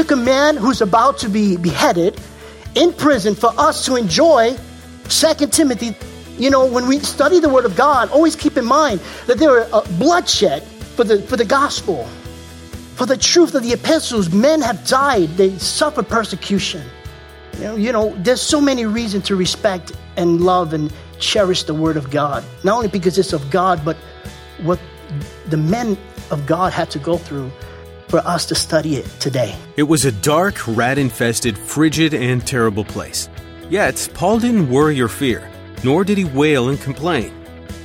Took a man who's about to be beheaded in prison for us to enjoy 2 Timothy. You know, when we study the Word of God, always keep in mind that there are uh, bloodshed for the, for the gospel, for the truth of the epistles. Men have died, they suffer persecution. You know, you know, there's so many reasons to respect and love and cherish the Word of God. Not only because it's of God, but what the men of God had to go through for us to study it today. It was a dark, rat infested, frigid, and terrible place. Yet, Paul didn't worry or fear, nor did he wail and complain.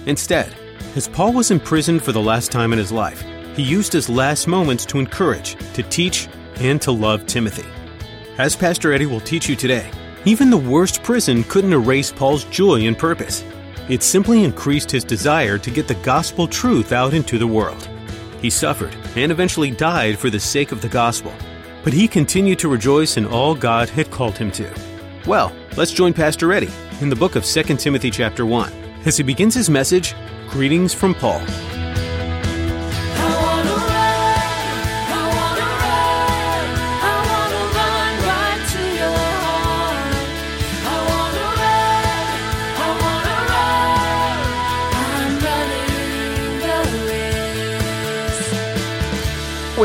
Instead, as Paul was imprisoned for the last time in his life, he used his last moments to encourage, to teach, and to love Timothy. As Pastor Eddie will teach you today, even the worst prison couldn't erase Paul's joy and purpose. It simply increased his desire to get the gospel truth out into the world. He suffered and eventually died for the sake of the gospel. But he continued to rejoice in all God had called him to. Well, let's join Pastor Eddie in the book of 2 Timothy chapter 1 as he begins his message, Greetings from Paul.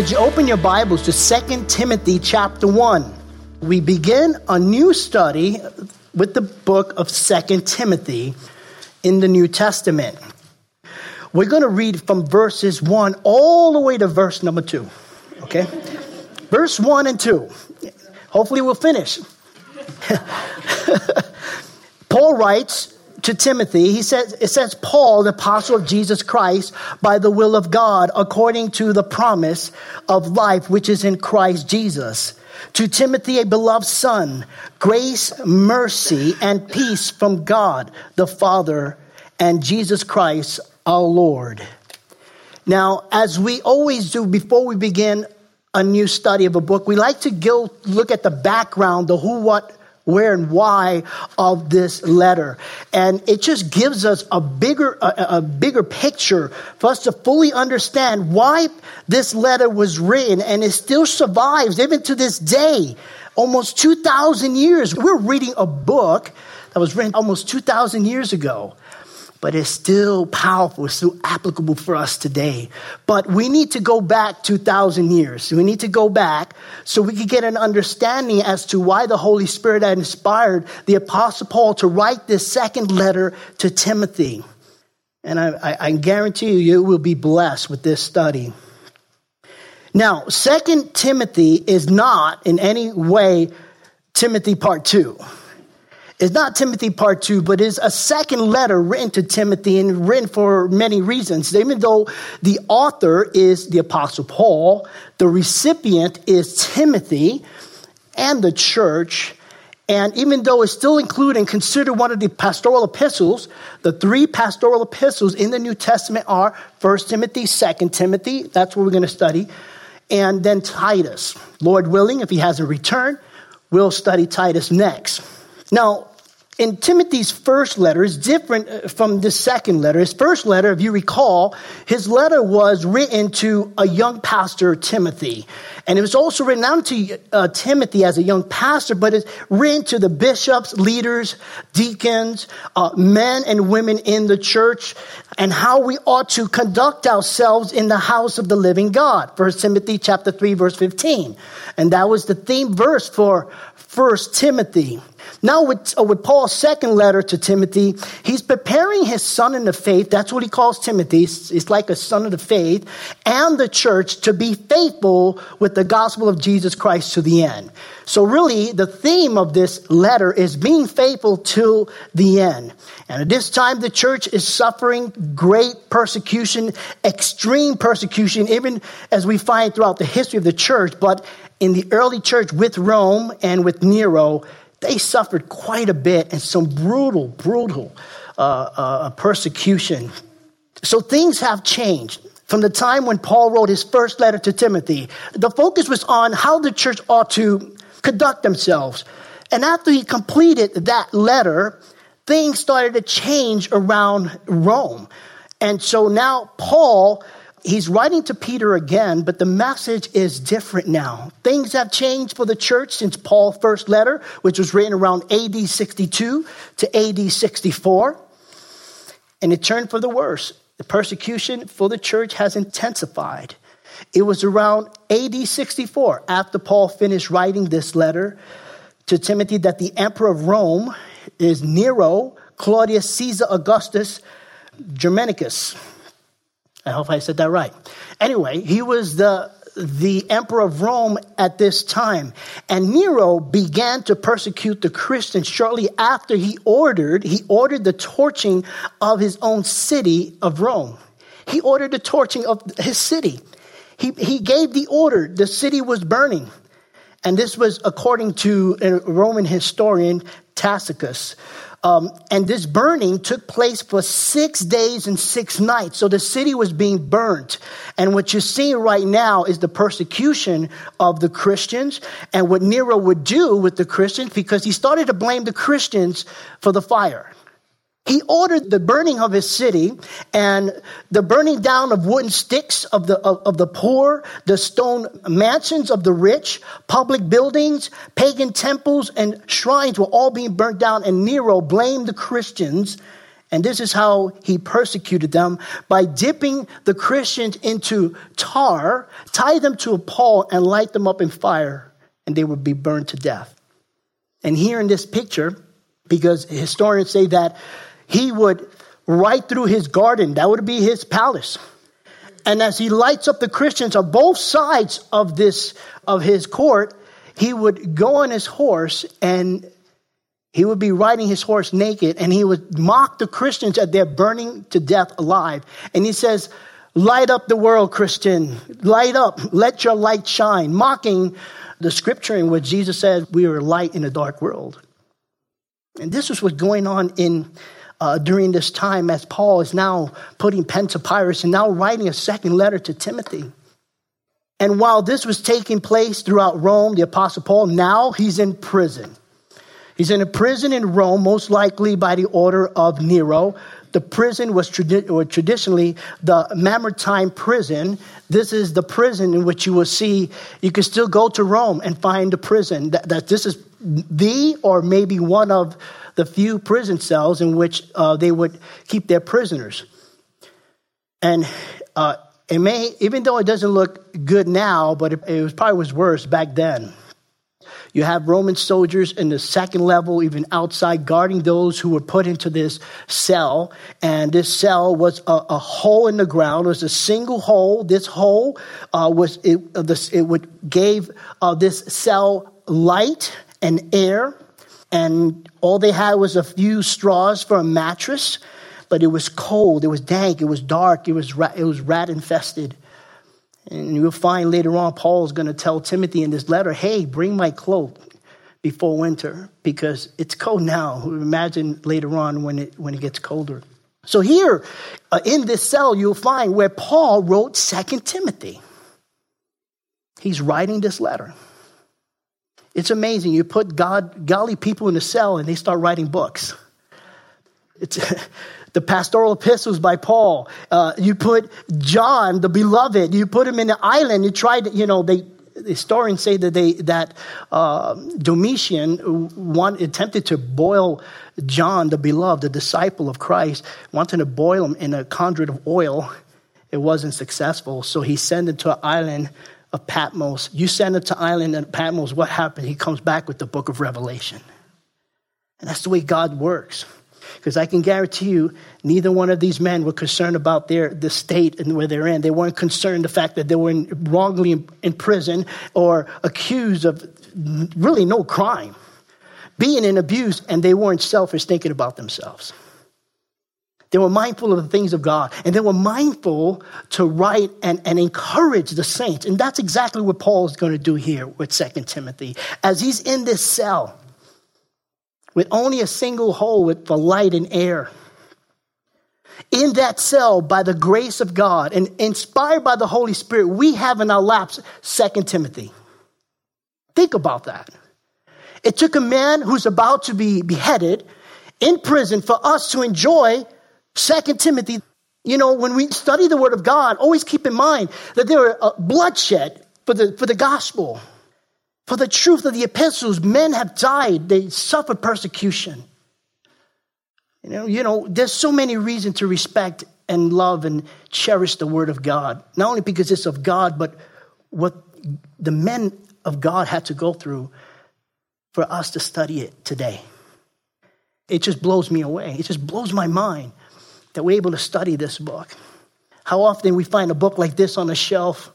Would you open your Bibles to 2 Timothy chapter 1? We begin a new study with the book of 2 Timothy in the New Testament. We're going to read from verses 1 all the way to verse number 2. Okay? Verse 1 and 2. Hopefully, we'll finish. Paul writes, to Timothy, he says, it says, Paul, the apostle of Jesus Christ, by the will of God, according to the promise of life which is in Christ Jesus. To Timothy, a beloved son, grace, mercy, and peace from God the Father and Jesus Christ our Lord. Now, as we always do before we begin a new study of a book, we like to go look at the background, the who, what, where and why of this letter. And it just gives us a bigger, a, a, bigger picture for us to fully understand why this letter was written and it still survives even to this day. Almost 2,000 years. We're reading a book that was written almost 2,000 years ago but it's still powerful, it's still applicable for us today. But we need to go back 2,000 years. We need to go back so we can get an understanding as to why the Holy Spirit had inspired the Apostle Paul to write this second letter to Timothy. And I, I, I guarantee you, you will be blessed with this study. Now, Second Timothy is not in any way Timothy part two is not Timothy part two, but is a second letter written to Timothy and written for many reasons. Even though the author is the apostle Paul, the recipient is Timothy and the church. And even though it's still included and considered one of the pastoral epistles, the three pastoral epistles in the New Testament are 1 Timothy, 2 Timothy, that's what we're going to study, and then Titus. Lord willing, if he hasn't returned, we'll study Titus next. Now, in Timothy's first letter is different uh, from the second letter. His first letter, if you recall, his letter was written to a young pastor, Timothy. And it was also written not to uh, Timothy as a young pastor, but it's written to the bishops, leaders, deacons, uh, men and women in the church, and how we ought to conduct ourselves in the house of the living God. First Timothy chapter 3, verse 15. And that was the theme verse for First Timothy. Now, with, uh, with Paul's second letter to Timothy, he's preparing his son in the faith. That's what he calls Timothy. It's like a son of the faith and the church to be faithful with the gospel of Jesus Christ to the end. So, really, the theme of this letter is being faithful till the end. And at this time, the church is suffering great persecution, extreme persecution, even as we find throughout the history of the church. But in the early church with Rome and with Nero, they suffered quite a bit and some brutal, brutal uh, uh, persecution. So things have changed. From the time when Paul wrote his first letter to Timothy, the focus was on how the church ought to conduct themselves. And after he completed that letter, things started to change around Rome. And so now Paul, he's writing to Peter again, but the message is different now. Things have changed for the church since Paul's first letter, which was written around AD 62 to AD 64. And it turned for the worse. The persecution for the church has intensified. It was around AD 64, after Paul finished writing this letter to Timothy, that the emperor of Rome is Nero, Claudius Caesar Augustus Germanicus. I hope I said that right. Anyway, he was the the emperor of Rome at this time. And Nero began to persecute the Christians shortly after he ordered, he ordered the torching of his own city of Rome. He ordered the torching of his city. He, he gave the order. The city was burning. And this was according to a Roman historian, Tacitus. Um, and this burning took place for six days and six nights. So the city was being burnt. And what you're seeing right now is the persecution of the Christians and what Nero would do with the Christians because he started to blame the Christians for the fire. He ordered the burning of his city and the burning down of wooden sticks of the, of, of, the poor, the stone mansions of the rich, public buildings, pagan temples, and shrines were all being burnt down. And Nero blamed the Christians. And this is how he persecuted them by dipping the Christians into tar, tie them to a pole, and light them up in fire, and they would be burned to death. And here in this picture, because historians say that he would right through his garden, that would be his palace. And as he lights up the Christians on both sides of this, of his court, he would go on his horse and he would be riding his horse naked and he would mock the Christians as they're burning to death alive. And he says, Light up the world, Christian. Light up. Let your light shine. Mocking the scripture in which Jesus said, We are light in a dark world. And this is what's going on in uh, during this time as Paul is now putting pen to papyrus and now writing a second letter to Timothy. And while this was taking place throughout Rome, the Apostle Paul, now he's in prison. He's in a prison in Rome, most likely by the order of Nero. The prison was tradi- traditionally the Mamertine prison. This is the prison in which you will see, you can still go to Rome and find a prison. That, that this is the or maybe one of the few prison cells in which uh, they would keep their prisoners. And uh, it may, even though it doesn't look good now, but it, it was probably was worse back then. You have Roman soldiers in the second level, even outside, guarding those who were put into this cell. And this cell was a, a hole in the ground. It was a single hole. This hole uh, was it, uh, this, it would gave uh, this cell light and air and all they had was a few straws for a mattress, but it was cold, it was dank, it was dark, it was rat, it was rat infested. And you'll find later on, Paul is going to tell Timothy in this letter, hey, bring my cloak before winter because it's cold now. Imagine later on when it, when it gets colder. So here uh, in this cell, you'll find where Paul wrote Second Timothy. He's writing this letter. It's amazing. You put God, godly people in a cell and they start writing books. It's the pastoral epistles by Paul. Uh, you put John, the beloved, you put him in the island. You tried, you know, they, the historians say that they that uh, Domitian one, attempted to boil John, the beloved, the disciple of Christ, wanted to boil him in a conduit of oil. It wasn't successful, so he sent him to an island of Patmos. You send him to island of Patmos, what happened? He comes back with the book of Revelation. And that's the way God works. Because I can guarantee you, neither one of these men were concerned about their the state and where they're in. They weren't concerned the fact that they were in, wrongly in, in prison or accused of really no crime, being in abuse, and they weren't selfish, thinking about themselves. They were mindful of the things of God, and they were mindful to write and, and encourage the saints. And that's exactly what Paul is going to do here with Second Timothy. As he's in this cell with only a single hole with, the light and air, in that cell, by the grace of God and inspired by the Holy Spirit, we have in our laps Second Timothy. Think about that. It took a man who's about to be beheaded in prison for us to enjoy Second Timothy, you know, when we study the Word of God, always keep in mind that there are uh, bloodshed for the, for the gospel, for the truth of the epistles. Men have died, they suffered persecution. You know, you know, there's so many reasons to respect and love and cherish the Word of God, not only because it's of God, but what the men of God had to go through for us to study it today. It just blows me away. It just blows my mind that we're able to study this book. How often we find a book like this on a shelf.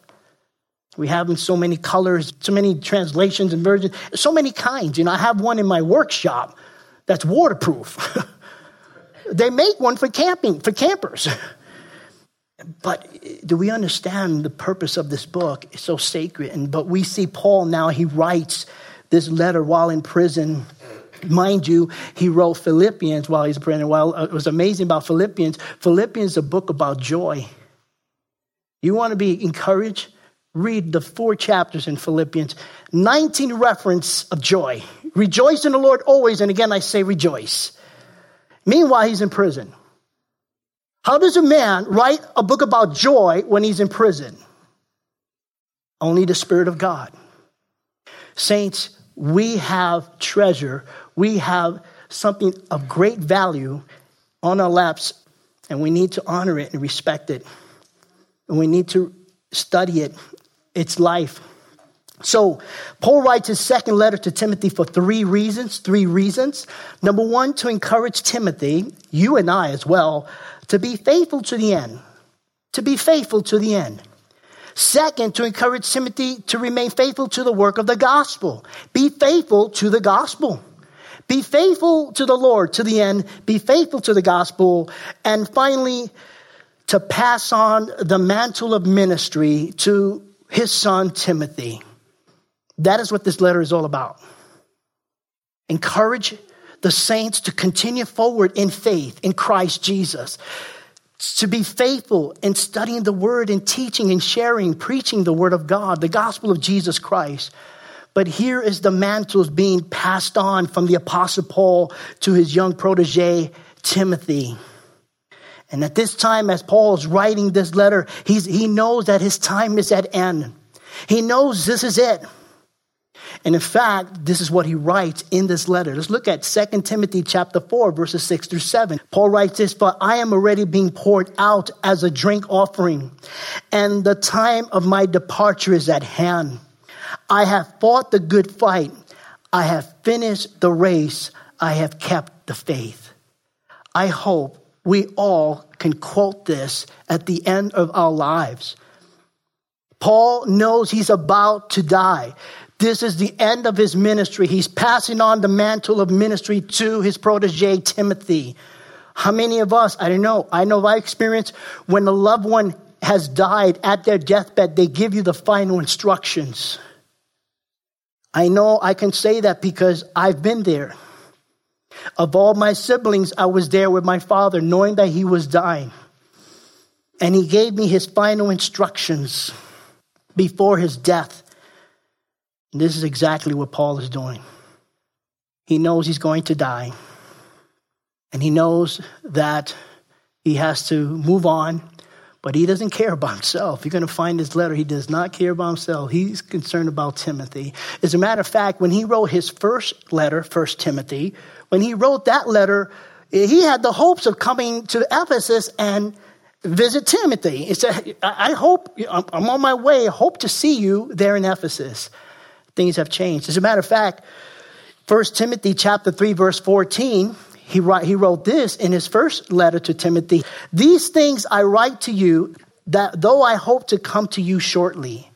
We have so many colors, so many translations and versions, so many kinds. You know, I have one in my workshop that's waterproof. they make one for camping, for campers. but do we understand the purpose of this book? It's so sacred. And but we see Paul now, he writes this letter while in prison Mind you, he wrote Philippians while he's praying. While uh, it was amazing about Philippians, Philippians is a book about joy. You want to be encouraged? Read the four chapters in Philippians. 19 reference of joy. Rejoice in the Lord always, and again I say rejoice. Meanwhile, he's in prison. How does a man write a book about joy when he's in prison? Only the Spirit of God. Saints, we have treasure we have something of great value on our laps, and we need to honor it and respect it. And we need to study it, its life. So, Paul writes his second letter to Timothy for three reasons. Three reasons. Number one, to encourage Timothy, you and I as well, to be faithful to the end. To be faithful to the end. Second, to encourage Timothy to remain faithful to the work of the gospel. Be faithful to the gospel. Be faithful to the Lord to the end, be faithful to the gospel, and finally, to pass on the mantle of ministry to his son Timothy. That is what this letter is all about. Encourage the saints to continue forward in faith in Christ Jesus, to be faithful in studying the word and teaching and sharing, preaching the word of God, the gospel of Jesus Christ. But here is the mantles being passed on from the Apostle Paul to his young protege, Timothy. And at this time, as Paul is writing this letter, he's, he knows that his time is at end. He knows this is it. And in fact, this is what he writes in this letter. Let's look at 2 Timothy chapter 4, verses 6 through 7. Paul writes this, For I am already being poured out as a drink offering, and the time of my departure is at hand. I have fought the good fight. I have finished the race. I have kept the faith. I hope we all can quote this at the end of our lives. Paul knows he's about to die. This is the end of his ministry. He's passing on the mantle of ministry to his protege, Timothy. How many of us, I don't know, I know by experience, when a loved one has died at their deathbed, they give you the final instructions. I know I can say that because I've been there. Of all my siblings, I was there with my father, knowing that he was dying. And he gave me his final instructions before his death. And this is exactly what Paul is doing. He knows he's going to die. And he knows that he has to move on but he doesn't care about himself. You're going to find this letter. He does not care about himself. He's concerned about Timothy. As a matter of fact, when he wrote his first letter, First Timothy, when he wrote that letter, he had the hopes of coming to Ephesus and visit Timothy. He said, I hope, I'm on my way, hope to see you there in Ephesus. Things have changed. As a matter of fact, First Timothy chapter 3, verse 14, he, wrote, he wrote this in his first letter to Timothy These things I write to you, that though I hope to come to you shortly.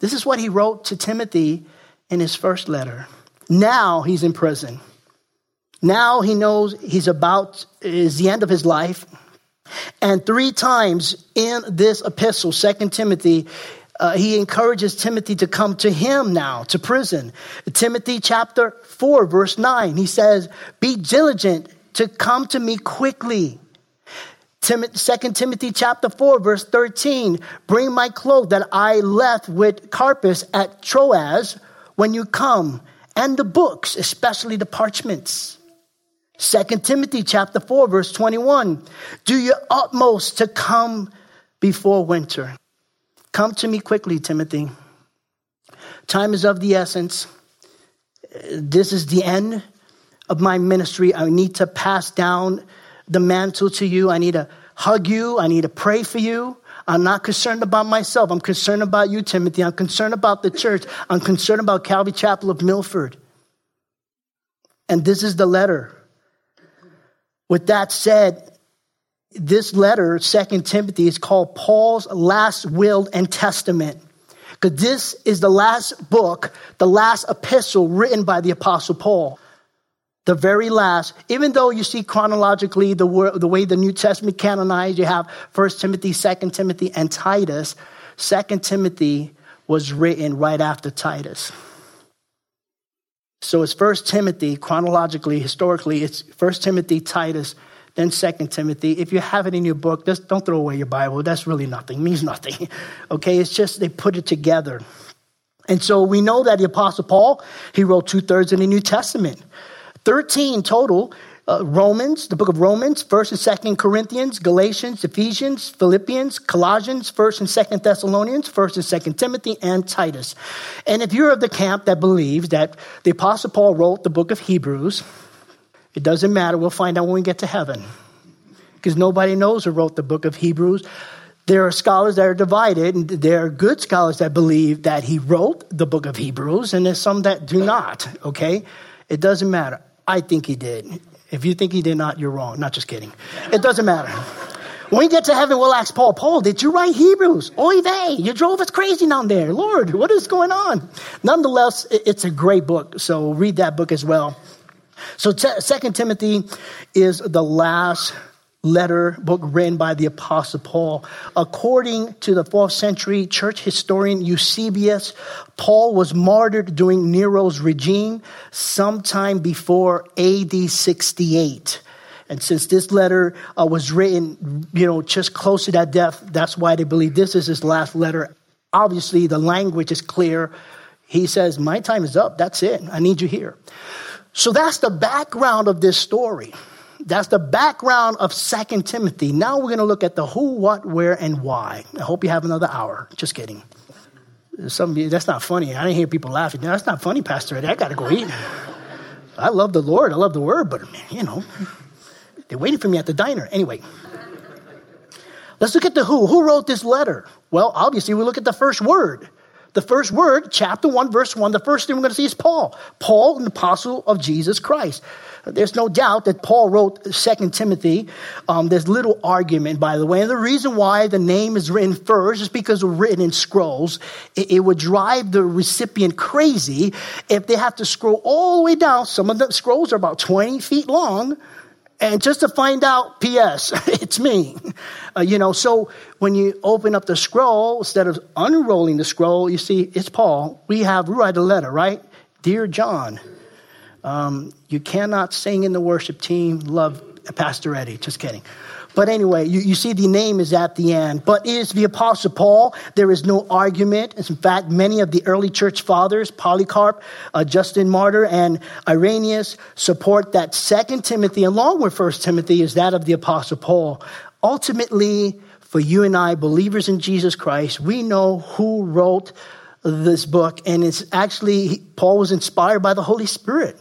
This is what he wrote to Timothy in his first letter. Now he's in prison. Now he knows he's about, is the end of his life. And three times in this epistle, Second Timothy, uh, he encourages Timothy to come to him now, to prison. Timothy chapter 4, verse 9, he says, Be diligent to come to me quickly. Tim- 2 Timothy chapter 4, verse 13, Bring my cloak that I left with Carpus at Troas when you come, and the books, especially the parchments. 2 Timothy chapter 4 verse 21. Do your utmost to come before winter. Come to me quickly, Timothy. Time is of the essence. This is the end of my ministry. I need to pass down the mantle to you. I need to hug you. I need to pray for you. I'm not concerned about myself. I'm concerned about you, Timothy. I'm concerned about the church. I'm concerned about Calvary Chapel of Milford. And this is the letter. With that said, this letter, Second Timothy, is called Paul's last will and testament. Because this is the last book, the last epistle written by the Apostle Paul. The very last, even though you see chronologically the, the way the New Testament canonized, you have First Timothy, Second Timothy, and Titus. Second Timothy was written right after Titus. So it's First Timothy, chronologically, historically, it's First Timothy, Titus, then Second Timothy. If you have it in your book, just don't throw away your Bible. That's really nothing, it means nothing. Okay, it's just they put it together. And so we know that the Apostle Paul, he wrote two thirds of the New Testament. 13 total uh, Romans, the book of Romans, 1st and 2nd Corinthians, Galatians, Ephesians, Philippians, Colossians, 1st and 2nd Thessalonians, 1st and 2nd Timothy, and Titus. And if you're of the camp that believes that the Apostle Paul wrote the book of Hebrews, it doesn't matter. We'll find out when we get to heaven. Because nobody knows who wrote the book of Hebrews. There are scholars that are divided, and there are good scholars that believe that he wrote the book of Hebrews, and there's some that do not, okay? It doesn't matter. I think he did. If you think he did not, you're wrong. Not just kidding. It doesn't matter. When we get to heaven, we'll ask Paul, Paul, did you write Hebrews? Oy vey, you drove us crazy down there. Lord, what is going on? Nonetheless, it's a great book, so read that book as well. So, Second Timothy is the last letter book written by the apostle paul. According to the fourth century church historian eusebius paul was martyred during nero's regime sometime before ad 68 and since this letter uh, was written you know just close to that death that's why they believe this is his last letter. Obviously the language is clear. He says my time is up. That's it. I need you here. So that's the background of this story that's the background of Second Timothy. Now we're going to look at the who, what, where, and why. I hope you have another hour. Just kidding. Some you, that's not funny. I didn't hear people laughing. That's not funny, Pastor Eddie. I got to go eat. I love the Lord. I love the Word, but man, you know, they're waiting for me at the diner. Anyway, let's look at the who. Who wrote this letter? Well, obviously, we look at the first word. The first word, chapter 1, verse 1, the first thing we're going to see is Paul. Paul, an apostle of Jesus Christ. There's no doubt that Paul wrote Second Timothy. Um, there's little argument, by the way. And the reason why the name is written first is because it's written in scrolls. It, it, would drive the recipient crazy if they have to scroll all the way down. Some of the scrolls are about 20 feet long. And just to find out, P.S., it's me. Uh, you know, so when you open up the scroll, instead of unrolling the scroll, you see it's Paul. We have, we write a letter, right? Dear John, um, you cannot sing in the worship team, love Pastor Eddie. Just kidding. But anyway, you, you see the name is at the end. But is the Apostle Paul? There is no argument. In fact, many of the early church fathers, Polycarp, uh, Justin Martyr, and Irenaeus, support that Second Timothy, along with First Timothy, is that of the Apostle Paul. Ultimately, for you and I, believers in Jesus Christ, we know who wrote this book, and it's actually, Paul was inspired by the Holy Spirit.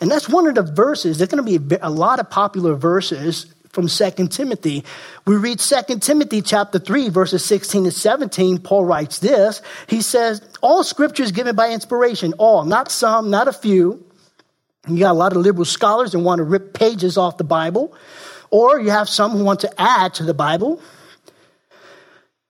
And that's one of the verses. There's going to be a lot of popular verses from 2 Timothy. We read 2 Timothy chapter 3, verses 16 to 17. Paul writes this. He says, All scripture is given by inspiration. All, not some, not a few. You got a lot of liberal scholars that want to rip pages off the Bible, or you have some who want to add to the Bible.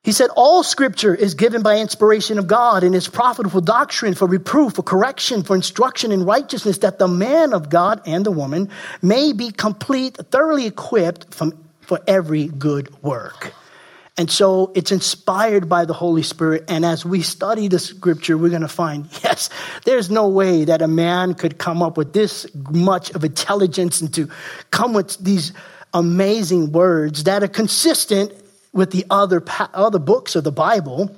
He said, All scripture is given by inspiration of God and is profitable doctrine, for reproof, for correction, for instruction in righteousness, that the man of God and the woman may be complete, thoroughly equipped from, for every good work. And so it's inspired by the Holy Spirit. And as we study the scripture, we're going to find, yes, there's no way that a man could come up with this much of intelligence and to come with these amazing words that are consistent with the other, other books of the Bible.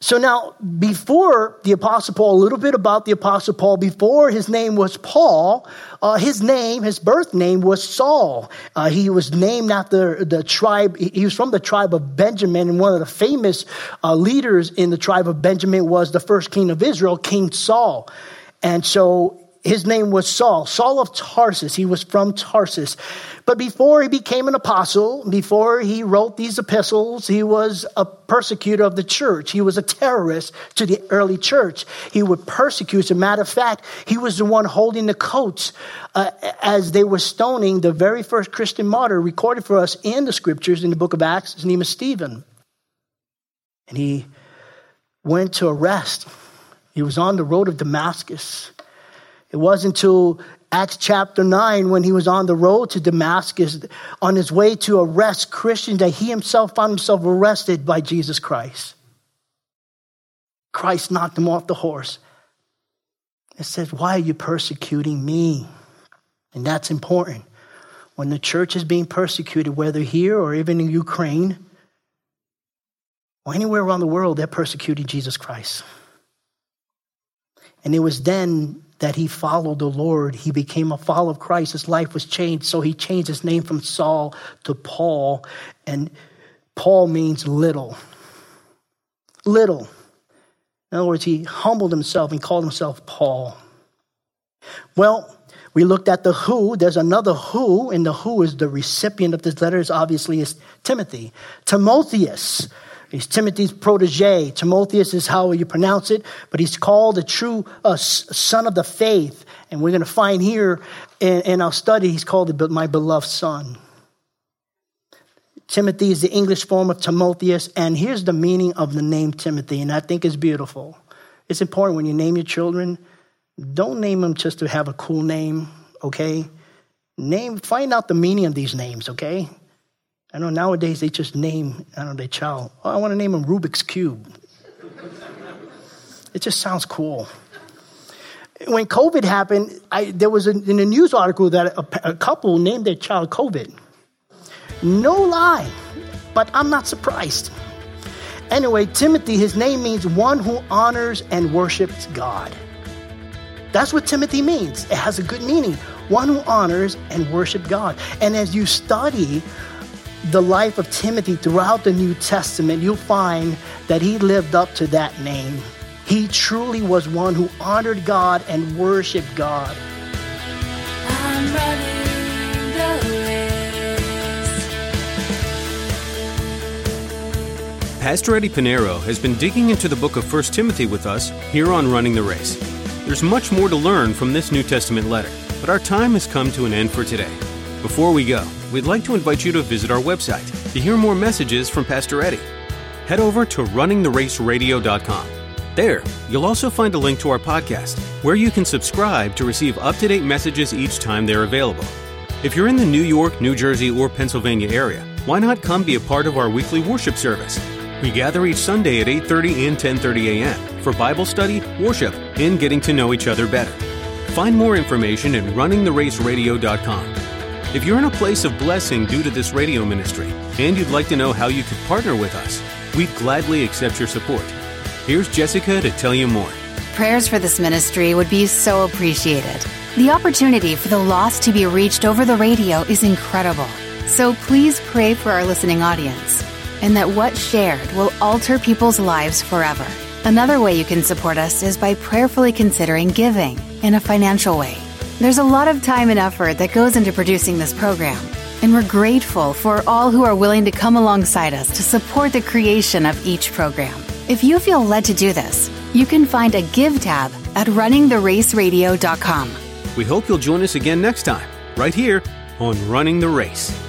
So now, before the Apostle Paul, a little bit about the Apostle Paul, before his name was Paul, uh, his name, his birth name was Saul. Uh, he was named after the tribe, he was from the tribe of Benjamin, and one of the famous uh, leaders in the tribe of Benjamin was the first king of Israel, King Saul. And so his name was Saul, Saul of Tarsus. He was from Tarsus. But before he became an apostle, before he wrote these epistles, he was a persecutor of the church. He was a terrorist to the early church. He would persecute. As a matter of fact, he was the one holding the coats uh, as they were stoning the very first Christian martyr recorded for us in the scriptures in the book of Acts. His name is Stephen. And he went to arrest. He was on the road of Damascus. It wasn't until Acts chapter 9 when he was on the road to Damascus on his way to arrest Christians that he himself found himself arrested by Jesus Christ. Christ knocked him off the horse. It says, Why are you persecuting me? And that's important. When the church is being persecuted, whether here or even in Ukraine or anywhere around the world, they're persecuting Jesus Christ. And it was then that he followed the Lord. He became a follower of Christ. His life was changed. So he changed his name from Saul to Paul. And Paul means little. Little. In other words, he humbled himself and called himself Paul. Well, we looked at the who. There's another who, and the who is the recipient of this letter, is obviously is Timothy. Timotheus He's Timothy's protege. Timotheus is how you pronounce it, but he's called a true uh, son of the faith. And we're going to find here in, in our study, he's called my beloved son. Timothy is the English form of Timotheus, and here's the meaning of the name Timothy, and I think it's beautiful. It's important when you name your children, don't name them just to have a cool name, okay? Name, find out the meaning of these names, okay? I know nowadays they just name, I don't know, their child. Oh, I want to name him Rubik's Cube. it just sounds cool. When COVID happened, I, there was a, in a news article that a, a couple named their child COVID. No lie, but I'm not surprised. Anyway, Timothy, his name means one who honors and worships God. That's what Timothy means. It has a good meaning. One who honors and worships God. And as you study the life of Timothy throughout the New Testament, you'll find that he lived up to that name. He truly was one who honored God and worshiped God. Pastor Eddie Pinero has been digging into the book of 1 Timothy with us here on Running the Race. There's much more to learn from this New Testament letter, but our time has come to an end for today. Before we go, we'd like to invite you to visit our website to hear more messages from Pastor Eddie. Head over to runningtheraceradio.com. There, you'll also find a link to our podcast, where you can subscribe to receive up to date messages each time they're available. If you're in the New York, New Jersey, or Pennsylvania area, why not come be a part of our weekly worship service? We gather each Sunday at 8:30 and 10:30 a.m. for Bible study, worship, and getting to know each other better. Find more information at runningtheraceradio.com. If you're in a place of blessing due to this radio ministry and you'd like to know how you could partner with us, we'd gladly accept your support. Here's Jessica to tell you more. Prayers for this ministry would be so appreciated. The opportunity for the lost to be reached over the radio is incredible. So please pray for our listening audience and that what's shared will alter people's lives forever. Another way you can support us is by prayerfully considering giving in a financial way. There's a lot of time and effort that goes into producing this program, and we're grateful for all who are willing to come alongside us to support the creation of each program. If you feel led to do this, you can find a Give tab at runningtheraceradio.com. We hope you'll join us again next time, right here on Running the Race.